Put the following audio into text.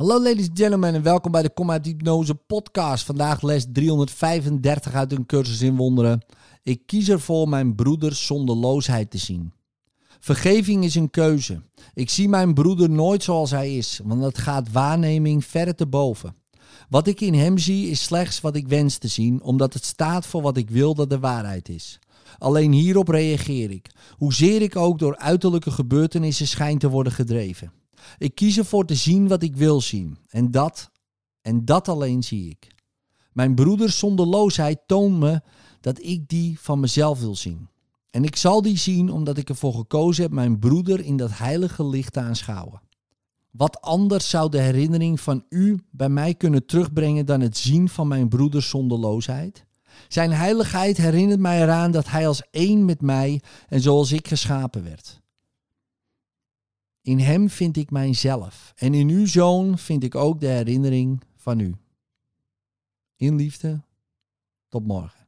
Hallo ladies and gentlemen en welkom bij de Kom uit Hypnose podcast. Vandaag les 335 uit een cursus in wonderen. Ik kies ervoor mijn broeder zonderloosheid te zien. Vergeving is een keuze. Ik zie mijn broeder nooit zoals hij is, want dat gaat waarneming verre te boven. Wat ik in hem zie is slechts wat ik wens te zien, omdat het staat voor wat ik wil dat de waarheid is. Alleen hierop reageer ik, hoezeer ik ook door uiterlijke gebeurtenissen schijn te worden gedreven. Ik kies ervoor te zien wat ik wil zien. En dat, en dat alleen zie ik. Mijn broeders zonderloosheid toont me dat ik die van mezelf wil zien. En ik zal die zien omdat ik ervoor gekozen heb mijn broeder in dat heilige licht te aanschouwen. Wat anders zou de herinnering van u bij mij kunnen terugbrengen dan het zien van mijn broeders zonderloosheid? Zijn heiligheid herinnert mij eraan dat hij als één met mij en zoals ik geschapen werd. In hem vind ik mijzelf. En in uw zoon vind ik ook de herinnering van u. In liefde, tot morgen.